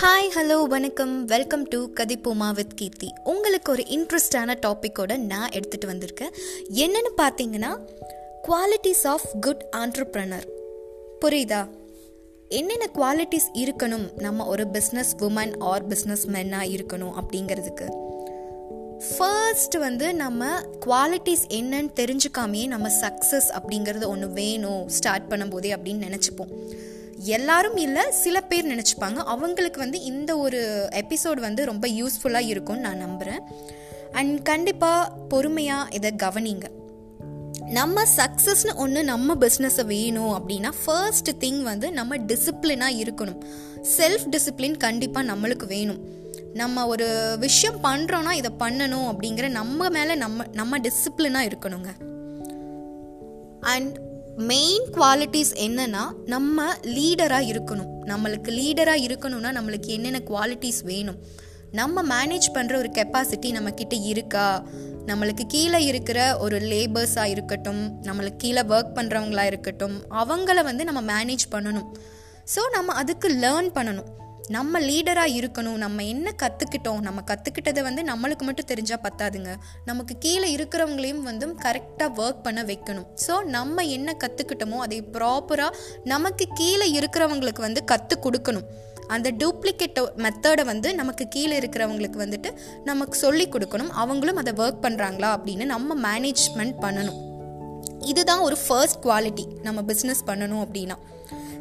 Hi hello வணக்கம். Welcome to Kathippoma with Keerthi. உங்களுக்கு ஒரு இன்ட்ரெஸ்டான டாப்பிக்கோட நான் எடுத்துகிட்டு வந்திருக்கேன். என்னென்னு பார்த்தீங்கன்னா குவாலிட்டிஸ் ஆஃப் குட் ஆண்டர்ப்ரனர் புரியுதா? என்னென்ன குவாலிட்டிஸ் இருக்கணும்? நம்ம ஒரு பிஸ்னஸ் உமன் ஆர் பிஸ்னஸ் மென்னாக இருக்கணும் அப்படிங்கிறதுக்கு. ஃபர்ஸ்ட் வந்து நம்ம குவாலிட்டிஸ் என்னன்னு தெரிஞ்சுக்காமையே நம்ம சக்ஸஸ் அப்படிங்கிறது ஒன்று வேணும். ஸ்டார்ட் பண்ணும்போதே அப்படின்னு நினச்சிப்போம். எல்லாரும் இல்லை சில பேர் நினச்சிப்பாங்க. அவங்களுக்கு வந்து இந்த ஒரு எபிசோட் வந்து ரொம்ப யூஸ்ஃபுல்லாக இருக்கும்னு நான் நம்புகிறேன் அண்ட் கண்டிப்பாக பொறுமையாக இதை கவனிங்க. நம்ம சக்ஸஸ்னு ஒன்று நம்ம பிஸ்னஸை வேணும் அப்படின்னா ஃபர்ஸ்ட் திங் வந்து நம்ம டிசிப்ளினாக இருக்கணும். செல்ஃப் டிசிப்ளின் கண்டிப்பாக நம்மளுக்கு வேணும். நம்ம ஒரு விஷயம் பண்ணுறோன்னா இதை பண்ணணும் அப்படிங்கிற நம்ம மேலே நம்ம நம்ம டிசிப்ளினாக இருக்கணுங்க. அண்ட் மெயின் குவாலிட்டிஸ் என்னன்னா நம்ம லீடராக இருக்கணும். நம்மளுக்கு லீடராக இருக்கணும்னா நம்மளுக்கு என்னென்ன குவாலிட்டிஸ் வேணும்? நம்ம மேனேஜ் பண்ணுற ஒரு கெப்பாசிட்டி நம்மக்கிட்ட இருக்கா? நம்மளுக்கு கீழே இருக்கிற ஒரு லேபர்ஸாக இருக்கட்டும் நம்மளுக்கு கீழே ஒர்க் பண்ணுறவங்களா இருக்கட்டும் அவங்கள வந்து நம்ம மேனேஜ் பண்ணணும். ஸோ நம்ம அதுக்கு லேர்ன் பண்ணணும். நம்ம லீடராக இருக்கணும். நம்ம என்ன கற்றுக்கிட்டோம் நம்ம கற்றுக்கிட்டதை வந்து நம்மளுக்கு மட்டும் தெரிஞ்சால் பத்தாதுங்க. நமக்கு கீழே இருக்கிறவங்களையும் வந்து கரெக்டாக ஒர்க் பண்ண வைக்கணும். ஸோ நம்ம என்ன கற்றுக்கிட்டோமோ அதை ப்ராப்பராக நமக்கு கீழே இருக்கிறவங்களுக்கு வந்து கற்றுக் கொடுக்கணும். அந்த டூப்ளிகேட் மெத்தடை வந்து நமக்கு கீழே இருக்கிறவங்களுக்கு வந்துட்டு நமக்கு சொல்லி கொடுக்கணும். அவங்களும் அதை ஒர்க் பண்ணுறாங்களா அப்படின்னு நம்ம மேனேஜ்மெண்ட் பண்ணணும். இதுதான் ஒரு ஃபர்ஸ்ட் குவாலிட்டி நம்ம பிஸ்னஸ் பண்ணணும் அப்படின்னா.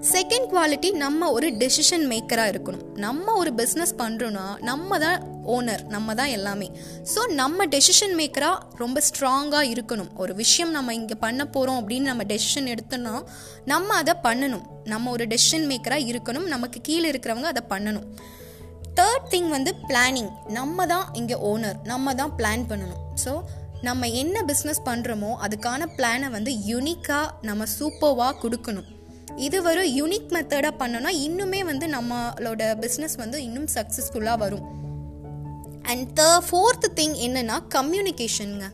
செகண்ட் குவாலிட்டி நம்ம ஒரு டெசிஷன் மேக்கராக இருக்கணும். நம்ம ஒரு பிஸ்னஸ் பண்ணுறோன்னா நம்ம தான் ஓனர் நம்ம தான் எல்லாமே. ஸோ நம்ம டெசிஷன் மேக்கராக ரொம்ப ஸ்ட்ராங்காக இருக்கணும். ஒரு விஷயம் நம்ம இங்கே பண்ண போகிறோம் அப்படின்னு நம்ம டெசிஷன் எடுத்தோன்னா நம்ம அதை பண்ணணும். நம்ம ஒரு டெசிஷன் மேக்கராக இருக்கணும். நமக்கு கீழே இருக்கிறவங்க அதை பண்ணணும். தேர்ட் திங் வந்து பிளானிங் நம்ம தான் இங்கே ஓனர் நம்ம தான் பிளான் பண்ணணும். ஸோ நம்ம என்ன பிஸ்னஸ் பண்ணுறோமோ அதுக்கான பிளானை வந்து யுனிக்காக நம்ம சூப்பர்வாக கொடுக்கணும். இது ஒரு யூனிக் மெத்தடாக பண்ணோன்னா இன்னுமே வந்து நம்மளோட பிஸ்னஸ் வந்து இன்னும் சக்ஸஸ்ஃபுல்லாக வரும். அண்ட் த ஃபோர்த் திங் என்னென்னா கம்யூனிகேஷனுங்க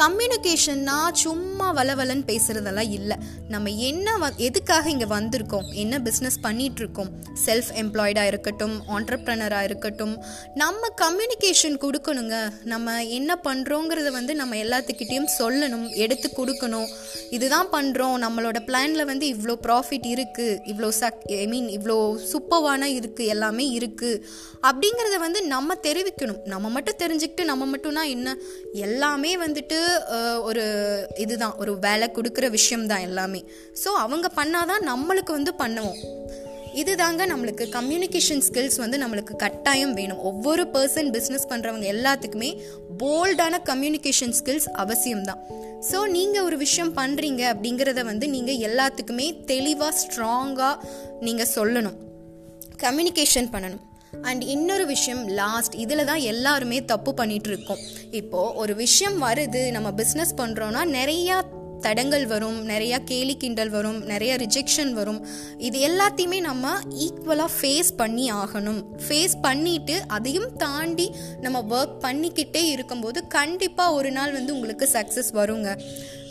கம்யூனிகேஷன்னா சும்மா வளவலன்னு பேசுகிறதெல்லாம் இல்லை. நம்ம என்ன வ எதுக்காக இங்கே வந்திருக்கோம்? என்ன பிஸ்னஸ் பண்ணிகிட்ருக்கோம் செல்ஃப் எம்ப்ளாய்டாக இருக்கட்டும் ஆண்டர்ப்ரனராக இருக்கட்டும் நம்ம கம்யூனிகேஷன் கொடுக்கணுங்க. நம்ம என்ன பண்ணுறோங்கிறத வந்து நம்ம எல்லாத்துக்கிட்டேயும் சொல்லணும் எடுத்து கொடுக்கணும். இதுதான் பண்ணுறோம் நம்மளோட பிளானில் வந்து இவ்வளோ ப்ராஃபிட் இருக்குது இவ்வளோ சக் ஐ மீன் இவ்வளோ சூப்பர்வான இருக்குது எல்லாமே இருக்குது அப்படிங்கிறத வந்து நம்ம தெரிவிக்கணும். நம்ம மட்டும் தெரிஞ்சுக்கிட்டு நம்ம மட்டும்னா என்ன? எல்லாமே வந்துட்டு ஒரு இதுதான் ஒரு வேலை கொடுக்குற விஷயம்தான் எல்லாமே. ஸோ அவங்க பண்ணாதான் நம்மளுக்கு வந்து பண்ணுவோம். இதுதாங்க நம்மளுக்கு கம்யூனிகேஷன் ஸ்கில்ஸ் வந்து நம்மளுக்கு கட்டாயம் வேணும். ஒவ்வொரு பர்சன் பிஸ்னஸ் பண்ணுறவங்க எல்லாத்துக்குமே போல்டான கம்யூனிகேஷன் ஸ்கில்ஸ் அவசியம்தான். ஸோ நீங்கள் ஒரு விஷயம் பண்ணுறீங்க அப்படிங்கிறத வந்து நீங்கள் எல்லாத்துக்குமே தெளிவாக ஸ்ட்ராங்காக நீங்கள் சொல்லணும். கம்யூனிகேஷன் பண்ணணும். அண்ட் இன்னொரு விஷயம் லாஸ்ட் இதில் தான் எல்லாருமே தப்பு பண்ணிகிட்ருக்கோம் இருக்கோம். இப்போது ஒரு விஷயம் வருது நம்ம பிஸ்னஸ் பண்ணுறோன்னா நிறையா தடங்கள் வரும் நிறையா கேலி கிண்டல் வரும் நிறைய ரிஜெக்ஷன் வரும். இது எல்லாத்தையுமே நம்ம ஈக்குவலாக ஃபேஸ் பண்ணி ஆகணும். ஃபேஸ் பண்ணிட்டு அதையும் தாண்டி நம்ம ஒர்க் பண்ணிக்கிட்டே இருக்கும்போது கண்டிப்பாக ஒரு நாள் வந்து உங்களுக்கு சக்ஸஸ் வருங்க.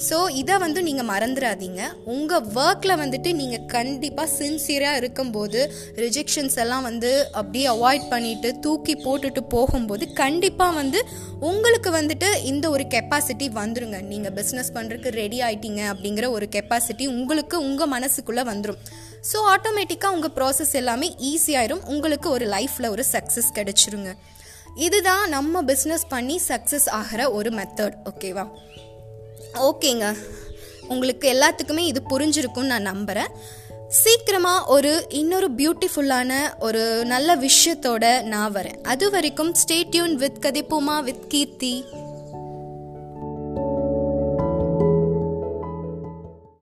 ஸோ இதை வந்து நீங்கள் மறந்துடாதீங்க. உங்கள் ஒர்க்கில் வந்துட்டு நீங்கள் கண்டிப்பாக சின்சியராக இருக்கும்போது ரிஜெக்ஷன்ஸ் எல்லாம் வந்து அப்படியே அவாய்ட் பண்ணிவிட்டு தூக்கி போட்டுட்டு போகும்போது கண்டிப்பாக வந்து உங்களுக்கு வந்துட்டு இந்த ஒரு கெப்பாசிட்டி வந்துருங்க. நீங்கள் பிஸ்னஸ் பண்ணுறதுக்கு ரெடி ஆயிட்டீங்க அப்படிங்கிற ஒரு கெப்பாசிட்டி உங்களுக்கு உங்கள் மனசுக்குள்ளே வந்துடும் ஸோ ஆட்டோமேட்டிக்காக உங்கள் ப்ராசஸ் எல்லாமே ஈஸியாயிரும் உங்களுக்கு ஒரு லைஃப்பில் ஒரு சக்ஸஸ் கிடைச்சிருங்க. இதுதான் நம்ம பிஸ்னஸ் பண்ணி சக்ஸஸ் ஆகிற ஒரு மெத்தட் ஓகேவா ஓகேங்க. உங்களுக்கு எல்லாத்துக்குமே இது புரிஞ்சிருக்கும்னு நான் நம்புகிறேன் சீக்கிரமாக ஒரு இன்னொரு பியூட்டிஃபுல்லான ஒரு நல்ல விஷயத்தோட நான் வரேன். அது வரைக்கும் stay tuned with Kathippoma with Keerthi.